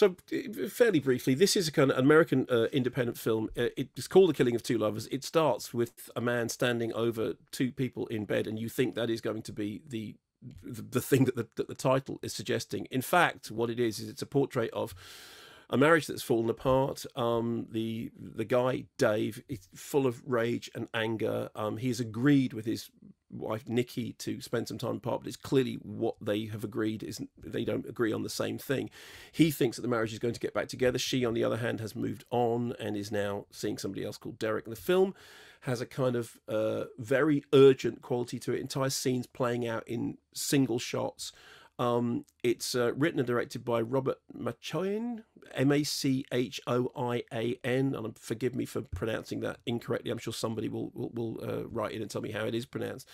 So, fairly briefly, this is a kind of American uh, independent film. Uh, it's called The Killing of Two Lovers. It starts with a man standing over two people in bed, and you think that is going to be the the, the thing that the, that the title is suggesting. In fact, what it is is it's a portrait of a marriage that's fallen apart. Um, the the guy Dave is full of rage and anger. Um, he's agreed with his wife Nikki to spend some time apart, but it's clearly what they have agreed is they don't agree on the same thing. He thinks that the marriage is going to get back together. She, on the other hand, has moved on and is now seeing somebody else called Derek. And the film has a kind of uh, very urgent quality to it. Entire scenes playing out in single shots. Um, it's uh, written and directed by Robert Machoian, M A C H O I A N, and forgive me for pronouncing that incorrectly. I'm sure somebody will will, will uh, write in and tell me how it is pronounced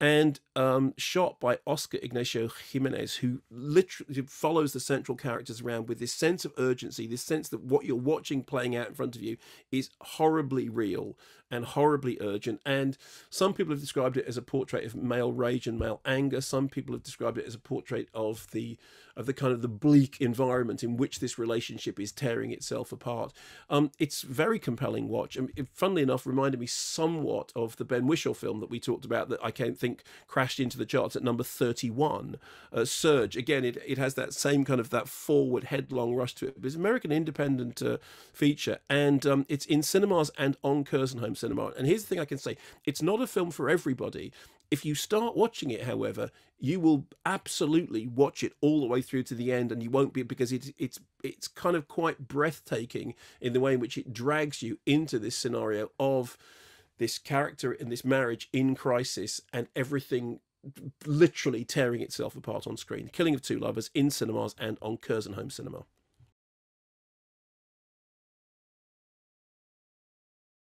and um, shot by Oscar Ignacio Jimenez, who literally follows the central characters around with this sense of urgency, this sense that what you're watching playing out in front of you is horribly real and horribly urgent. And some people have described it as a portrait of male rage and male anger. Some people have described it as a portrait of the of the kind of the bleak environment in which this relationship is tearing itself apart. Um, it's very compelling watch. and it, funnily enough, reminded me somewhat of the Ben Whishaw film that we talked about that I can't think crashed into the charts at number 31. Uh, Surge. Again, it, it has that same kind of that forward headlong rush to it. It's an American independent uh, feature and um, it's in cinemas and on Home Cinema. And here's the thing I can say it's not a film for everybody. If you start watching it, however, you will absolutely watch it all the way through to the end, and you won't be because it's it's it's kind of quite breathtaking in the way in which it drags you into this scenario of this character and this marriage in crisis and everything literally tearing itself apart on screen. The killing of Two Lovers in cinemas and on Curzon Home Cinema.